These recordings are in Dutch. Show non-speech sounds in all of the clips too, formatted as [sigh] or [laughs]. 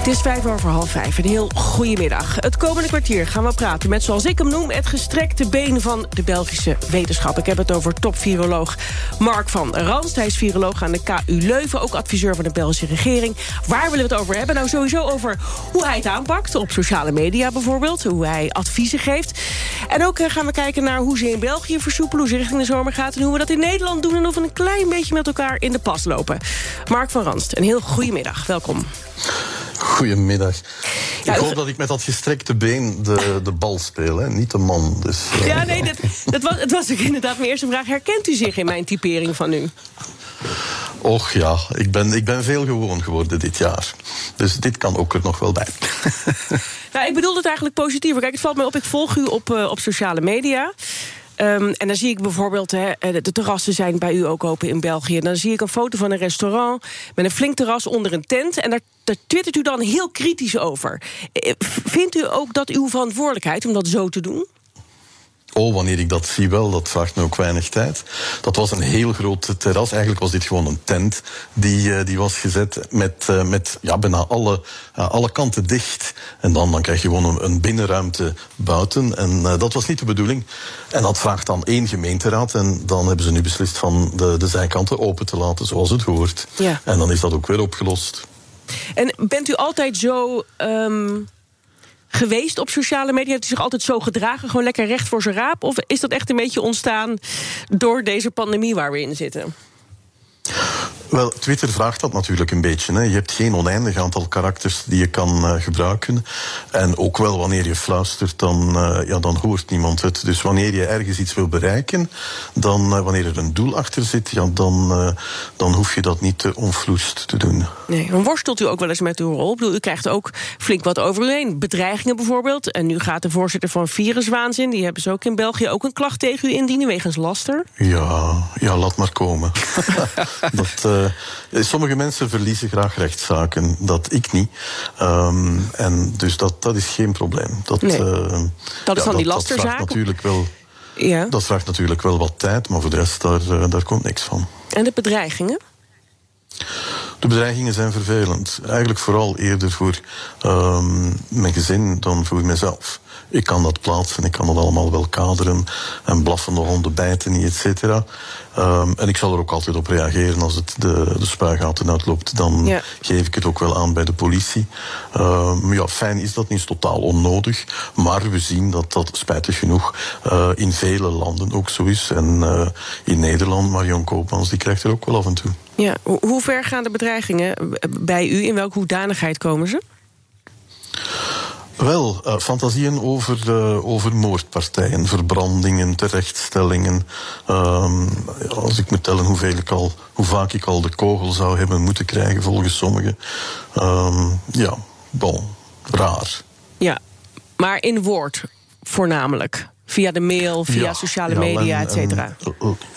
Het is vijf over half vijf. Een heel goedemiddag. Het komende kwartier gaan we praten met, zoals ik hem noem... het gestrekte been van de Belgische wetenschap. Ik heb het over top-viroloog Mark van Ranst. Hij is viroloog aan de KU Leuven, ook adviseur van de Belgische regering. Waar willen we het over hebben? Nou, sowieso over hoe hij het aanpakt. Op sociale media bijvoorbeeld. Hoe hij adviezen geeft. En ook eh, gaan we kijken naar hoe ze in België versoepelen... hoe ze richting de zomer gaat en hoe we dat in Nederland doen... en of we een klein beetje met elkaar in de pas lopen. Mark van Ranst, een heel goedemiddag. Welkom. Goedemiddag. ik hoop dat ik met dat gestrekte been de, de bal speel, hè? niet de man. Dus, uh... Ja, nee, dat, dat, was, het was ook inderdaad mijn eerste vraag. Herkent u zich in mijn typering van u? Och ja, ik ben, ik ben veel gewoon geworden dit jaar. Dus dit kan ook er nog wel bij. [laughs] nou, ik bedoel het eigenlijk positief. Kijk, het valt me op, ik volg u op, uh, op sociale media. Um, en dan zie ik bijvoorbeeld, hè, de terrassen zijn bij u ook open in België. Dan zie ik een foto van een restaurant met een flink terras onder een tent. En daar, daar twittert u dan heel kritisch over. Vindt u ook dat uw verantwoordelijkheid om dat zo te doen? Oh, wanneer ik dat zie wel, dat vraagt me ook weinig tijd. Dat was een heel groot terras. Eigenlijk was dit gewoon een tent die, uh, die was gezet met, uh, met ja, bijna alle, uh, alle kanten dicht. En dan, dan krijg je gewoon een, een binnenruimte buiten. En dat was niet de bedoeling. En dat vraagt dan één gemeenteraad. En dan hebben ze nu beslist van de, de zijkanten open te laten zoals het hoort. Ja. En dan is dat ook weer opgelost. En bent u altijd zo... Um geweest op sociale media? Heeft u zich altijd zo gedragen, gewoon lekker recht voor zijn raap? Of is dat echt een beetje ontstaan door deze pandemie waar we in zitten? Wel, Twitter vraagt dat natuurlijk een beetje. Hè. Je hebt geen oneindig aantal karakters die je kan uh, gebruiken. En ook wel wanneer je fluistert, dan, uh, ja, dan hoort niemand het. Dus wanneer je ergens iets wil bereiken, dan, uh, wanneer er een doel achter zit, ja, dan, dan hoef je dat niet te onvloest te doen. Nee, dan worstelt u ook wel eens met uw rol. Ik bedoel, u krijgt ook flink wat over u heen. Bedreigingen bijvoorbeeld. En nu gaat de voorzitter van Viruswaanzin, die hebben ze ook in België, ook een klacht tegen u indienen wegens laster. Ja, ja laat maar komen. [laughs] dat uh, sommige mensen verliezen graag rechtszaken, dat ik niet. Um, en dus dat, dat is geen probleem. Dat, nee. uh, dat is ja, dan die lasterzaak? Dat vraagt natuurlijk wel, ja. dat vraagt natuurlijk wel wat tijd, maar voor de rest, daar, uh, daar komt niks van. En de bedreigingen? De bedreigingen zijn vervelend. Eigenlijk vooral eerder voor um, mijn gezin dan voor mezelf. Ik kan dat plaatsen, ik kan dat allemaal wel kaderen. En blaffende honden bijten niet, et cetera. Um, en ik zal er ook altijd op reageren als het de, de spuigaten uitloopt. Dan ja. geef ik het ook wel aan bij de politie. Um, ja, fijn is dat niet, is totaal onnodig. Maar we zien dat dat spijtig genoeg uh, in vele landen ook zo is. En uh, in Nederland, Marion Koopmans, die krijgt er ook wel af en toe. Ja, hoe ver gaan de bedreigingen bij u? In welke hoedanigheid komen ze? Wel, uh, fantasieën over, over moordpartijen, verbrandingen, terechtstellingen. Uh, als ik moet tellen hoeveel ik al, hoe vaak ik al de kogel zou hebben moeten krijgen, volgens sommigen. Ehm, ja, bon, raar. Ja, maar in woord voornamelijk. Via de mail, via ja, sociale ja, media, et cetera.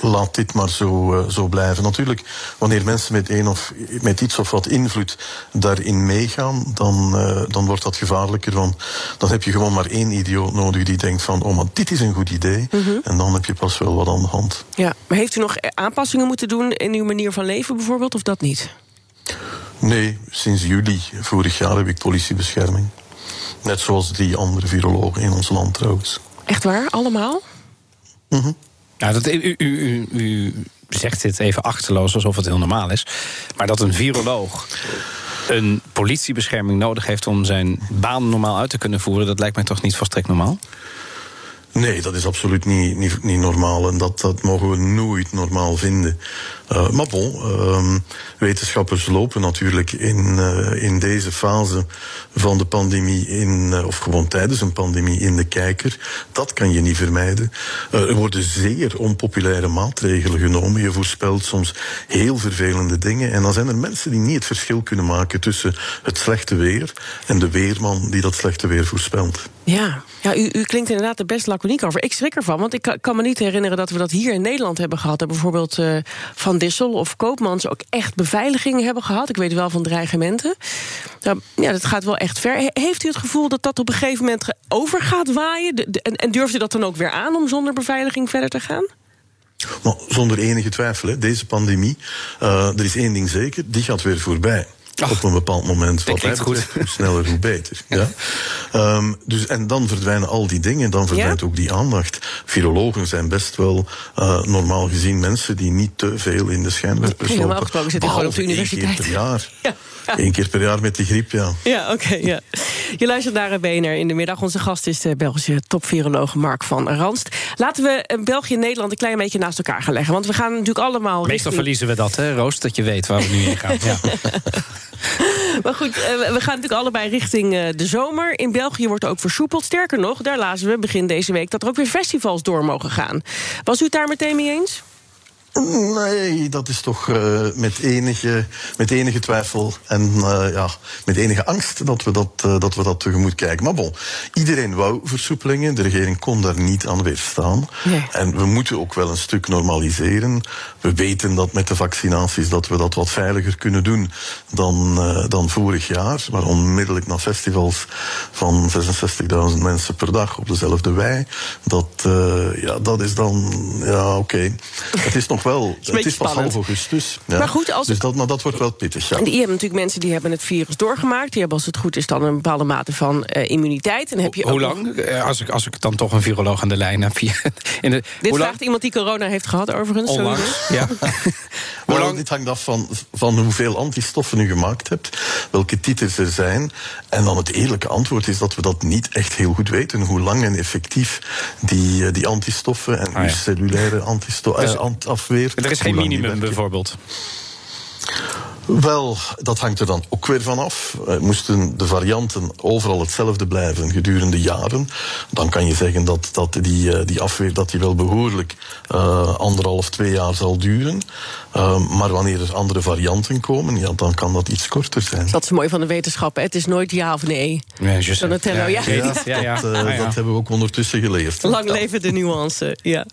Laat dit maar zo, uh, zo blijven. Natuurlijk, wanneer mensen met, een of, met iets of wat invloed daarin meegaan, dan, uh, dan wordt dat gevaarlijker. Want dan heb je gewoon maar één idioot nodig die denkt van, oh maar dit is een goed idee. Mm -hmm. En dan heb je pas wel wat aan de hand. Ja, maar heeft u nog aanpassingen moeten doen in uw manier van leven bijvoorbeeld, of dat niet? Nee, sinds juli vorig jaar heb ik politiebescherming. Net zoals drie andere virologen in ons land trouwens. Echt waar? Allemaal? Mm -hmm. nou, dat, u, u, u, u zegt dit even achterloos alsof het heel normaal is. Maar dat een viroloog een politiebescherming nodig heeft om zijn baan normaal uit te kunnen voeren, dat lijkt mij toch niet volstrekt normaal? Nee, dat is absoluut niet, niet, niet normaal. En dat, dat mogen we nooit normaal vinden. Uh, maar bon, uh, wetenschappers lopen natuurlijk in, uh, in deze fase van de pandemie, in, uh, of gewoon tijdens een pandemie, in de kijker. Dat kan je niet vermijden. er worden zeer onpopulaire maatregelen genomen. Je voorspelt soms heel vervelende dingen. En dan zijn er mensen die niet het verschil kunnen maken tussen het slechte weer en de weerman die dat slechte weer voorspelt. Ja, ja u, u klinkt inderdaad er best laconiek over. Ik schrik ervan, want ik kan, me niet herinneren dat we dat hier in Nederland hebben gehad. Dat bijvoorbeeld uh, Van Dissel of Koopmans ook echt beveiliging hebben gehad. Ik weet wel van dreigementen. Nou, ja, dat gaat wel echt ver. Heeft u het gevoel dat dat op een gegeven moment over gaat waaien? en, en durft u dat dan ook weer aan om zonder beveiliging verder te gaan? Maar zonder enige twijfel, deze pandemie, uh, er is één ding zeker, die gaat weer voorbij. Ach, op een bepaald moment. Wat mij betreft, hoe sneller, hoe beter. [laughs] Ja. Um, dus, en dan verdwijnen al die dingen, dan verdwijnt ja? ook die aandacht. Virologen zijn best wel uh, normaal gezien mensen die niet te veel in de schijnwerpers lopen. Normaal gesproken zitten gewoon op de universiteit. keer per jaar. [laughs] Ja. Eén keer per jaar met de griep, ja. Ja, oké. Okay, ja. Je luistert naar BNR in de middag. Onze gast is de Belgische topviroloog Mark van Ranst. Laten we België en Nederland een klein beetje naast elkaar gaan leggen. Want we gaan natuurlijk allemaal... Meestal richting... verliezen we dat, hè, Roos? Dat je weet waar we nu in gaan. Ja. [laughs] maar goed, we gaan natuurlijk allebei richting de zomer. In België wordt ook versoepeld. Sterker nog, daar lazen we begin deze week... dat er ook weer festivals door mogen gaan. Was u het daar meteen mee eens? Nee, dat is toch uh, met, enige, met enige twijfel en uh, ja, met enige angst dat we dat, uh, dat we dat tegemoet kijken. Maar bon, iedereen wou versoepelingen. De regering kon daar niet aan weerstaan. Nee. En we moeten ook wel een stuk normaliseren. We weten dat met de vaccinaties dat we dat wat veiliger kunnen doen dan, dan vorig jaar. Maar onmiddellijk naar festivals van 66.000 mensen per dag op dezelfde wei. Dat, ja, dat is dan, ja oké. Okay. Het is nog wel. Het is, het is pas half augustus. Ja. Maar goed, als dus dat, maar dat wordt wel pittig. Ja. En je hebt natuurlijk mensen die hebben het virus doorgemaakt. Die hebben, als het goed is, dan een bepaalde mate van uh, immuniteit. En heb je Hoe lang? Eh, als ik, als ik dan toch een viroloog aan de lijn heb. [laughs] In de, Dit vraagt iemand die corona heeft gehad, overigens. Onlangs, ja. [laughs] [laughs] Hoe lang? Dit hangt af van, van hoeveel antistoffen u gemaakt hebt, welke titels er zijn. En dan het eerlijke antwoord is dat we dat niet echt heel goed weten. Hoe lang en effectief die, die antistoffen en ah, ja. cellulaire antistoffen. Dus, Er is geen minimum bijvoorbeeld. Wel, dat hangt er dan ook weer van af. Uh, moesten de varianten overal hetzelfde blijven gedurende jaren, dan kan je zeggen dat, dat die, uh, die afweer dat die wel behoorlijk uh, anderhalf, twee jaar zal duren. Maar wanneer er andere varianten komen, ja, dan kan dat iets korter zijn. Dat is mooi van de wetenschap. Hè? Het is nooit ja of nee. Nee, Donatello, ja. ja. ja, ja. Dat, ah, dat, hebben we ook ondertussen geleerd. Lang leven de nuance, ja.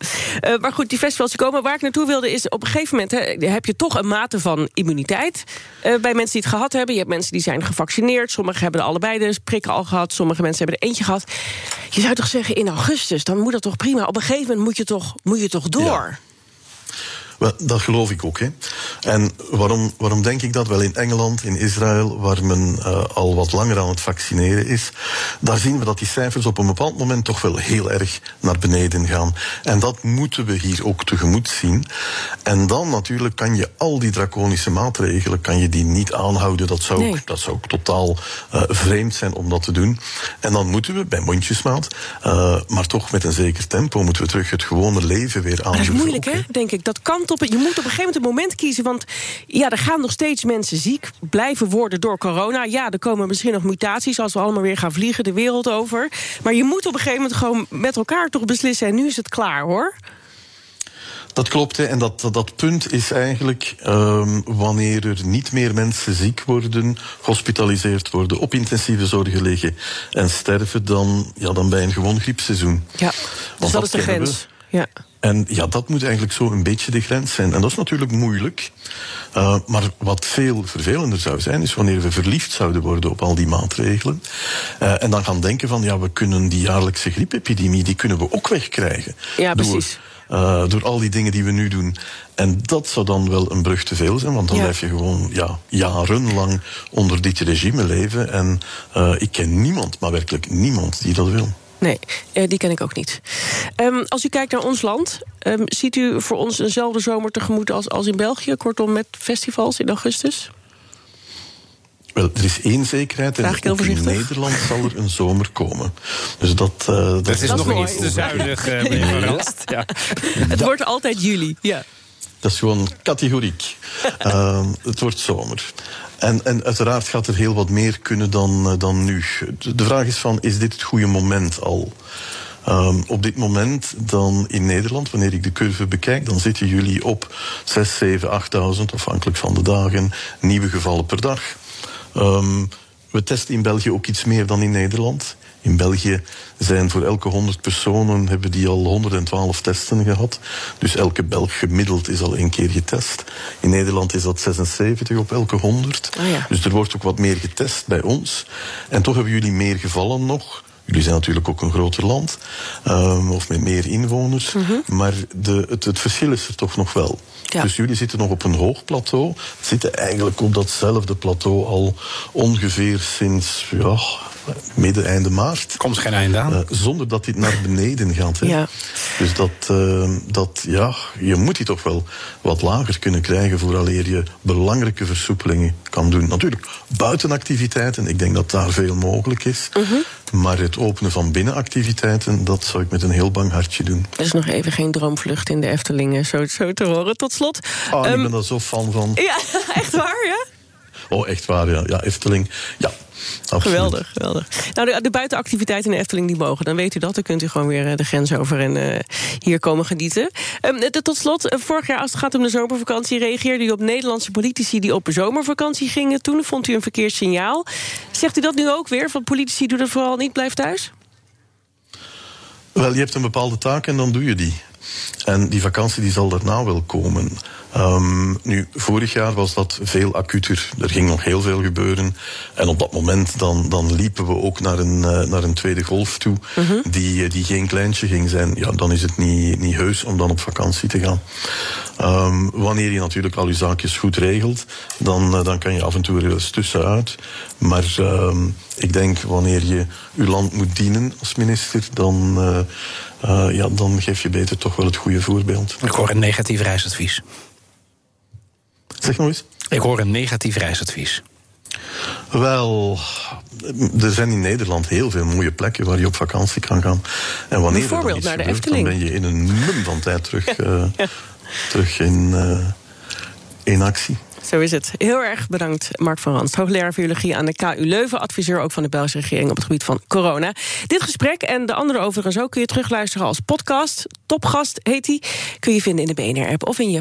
maar goed, die festivals komen. Waar ik naartoe wilde is, op een gegeven moment hè, heb je toch een mate van immuniteit. Uh, bij mensen die het gehad hebben. Je hebt mensen die zijn gevaccineerd. Sommigen hebben allebei de prikken al gehad. Sommige mensen hebben er eentje gehad. Je zou toch zeggen, in augustus, dan moet dat toch prima. Op een gegeven moment moet je toch, moet je toch door. Wel, dat geloof ik ook. Hè. En waarom, waarom denk ik dat? Wel in Engeland, in Israël, waar men uh, al wat langer aan het vaccineren is, daar zien we dat die cijfers op een bepaald moment toch wel heel erg naar beneden gaan. En dat moeten we hier ook tegemoet zien. En dan natuurlijk kan je al die draconische maatregelen kan je die niet aanhouden. Dat zou, nee. ook, dat zou ook totaal uh, vreemd zijn om dat te doen. En dan moeten we bij mondjesmaat, uh, maar toch met een zeker tempo, moeten we terug het gewone leven weer aan. Dat is moeilijk, hè? Denk ik. Dat kan je moet op een gegeven moment een moment kiezen. Want ja, er gaan nog steeds mensen ziek blijven worden door corona. Ja, er komen misschien nog mutaties als we allemaal weer gaan vliegen de wereld over. Maar je moet op een gegeven moment gewoon met elkaar toch beslissen. En nu is het klaar hoor. Dat klopt. Hè. En dat, dat, dat, punt is eigenlijk um, wanneer er niet meer mensen ziek worden, gehospitaliseerd worden, op intensieve zorgen liggen en sterven, dan, ja, dan bij een gewoon griepseizoen. Ja, dus dat is de grens. Ja. En ja, dat moet eigenlijk zo een beetje de grens zijn. En dat is natuurlijk moeilijk. Uh, maar wat veel vervelender zou zijn, is wanneer we verliefd zouden worden op al die maatregelen. Uh, en dan gaan denken van, ja, we kunnen die jaarlijkse griepepidemie, die kunnen we ook wegkrijgen. Ja, precies. Door, uh, door al die dingen die we nu doen. En dat zou dan wel een brug te veel zijn, want dan ja. blijf je gewoon ja, jarenlang onder dit regime leven. En ik ken niemand, maar werkelijk niemand, die dat wil. Nee, uh, die ken ik ook niet. Um, als u kijkt naar ons land, um, ziet u voor ons eenzelfde zomer tegemoet als, als in België? Kortom, met festivals in augustus? Wel, er is één zekerheid. En in Nederland zal er een zomer komen. Dus dat, uh, dat, dat, is nog mooi. iets te zuinig, uh, meneer Van [laughs] ja. Het wordt altijd juli, ja. Dat is gewoon categoriek. uh, het wordt zomer. En, en uiteraard gaat er heel wat meer kunnen dan, uh, dan nu. De vraag is van, is dit het goede moment al? Um, op dit moment dan in Nederland, wanneer ik de curve bekijk, dan zitten jullie op 6, 7, 8.000, afhankelijk van de dagen, nieuwe gevallen per dag. Um, we testen in België ook iets meer dan in Nederland. In België zijn voor elke 100 personen hebben die al 112 testen gehad. Dus elke Belg gemiddeld is al één keer getest. In Nederland is dat 76 op elke 100. Ah ja. Dus er wordt ook wat meer getest bij ons. En toch hebben jullie meer gevallen nog. Jullie zijn natuurlijk ook een groter land, um, of met meer inwoners. Maar de, het, het, verschil is er toch nog wel. Ja. Dus jullie zitten nog op een hoog plateau. Zitten eigenlijk op datzelfde plateau al ongeveer sinds ja, midden, einde maart. Komt geen einde aan. Uh, zonder dat dit naar beneden gaat. Hè. Ja. Dus dat, uh, dat, ja, je moet die toch wel wat lager kunnen krijgen vooraleer je belangrijke versoepelingen kan doen. Natuurlijk, buitenactiviteiten, ik denk dat daar veel mogelijk is. Uh -huh. Maar het openen van binnenactiviteiten, dat zou ik met een heel bang hartje doen. Er is nog even geen droomvlucht in de Eftelingen, zo, zo te horen. Tot slot. Ah, um, ik ben daar zo fan van. Ja, [laughs] echt waar, ja? Oh, echt waar, ja. Ja, Efteling, ja. Absoluut. Geweldig, geweldig. Nou, de, de, buitenactiviteiten in de Efteling die mogen, dan weet u dat. Dan kunt u gewoon weer de grens over en uh, hier komen genieten. Um, tot slot, vorig jaar als het gaat om de zomervakantie... reageerde u op Nederlandse politici die op zomervakantie gingen. Toen vond u een verkeerd signaal. Zegt u dat nu ook weer? Van politici doen dat vooral niet, blijf thuis? Wel, je hebt een bepaalde taak en dan doe je die. En die vakantie die zal daarna wel komen. Um, nu, vorig jaar was dat veel acuter. Er ging nog heel veel gebeuren. En op dat moment dan, dan liepen we ook naar een, uh, naar een tweede golf toe, Mhm. uh -huh. die, die geen kleintje ging zijn. Ja, dan is het niet, niet heus om dan op vakantie te gaan. Um, wanneer je natuurlijk al je zaakjes goed regelt, dan, uh, dan kan je af en toe er eens tussenuit. Maar um, ik denk wanneer je je land moet dienen als minister, dan, uh, ja, dan geef je beter toch wel het goede voorbeeld. Ik hoor een negatief reisadvies. Zeg nog eens. Ik hoor een negatief reisadvies. Wel, er zijn in Nederland heel veel mooie plekken waar je op vakantie kan gaan. En wanneer Bijvoorbeeld er naar de gebeurt, Efteling. dan ben je in een mum van tijd terug, uh, [laughs] ja. terug in, uh, in actie. Zo is het. Heel erg bedankt, Mark van Rans, hoogleraar virologie aan de KU Leuven, adviseur ook van de Belgische regering op het gebied van corona. Dit gesprek en de andere overigens ook kun je terugluisteren als podcast. Topgast heet die. Kun je vinden in de BNR-app of in je.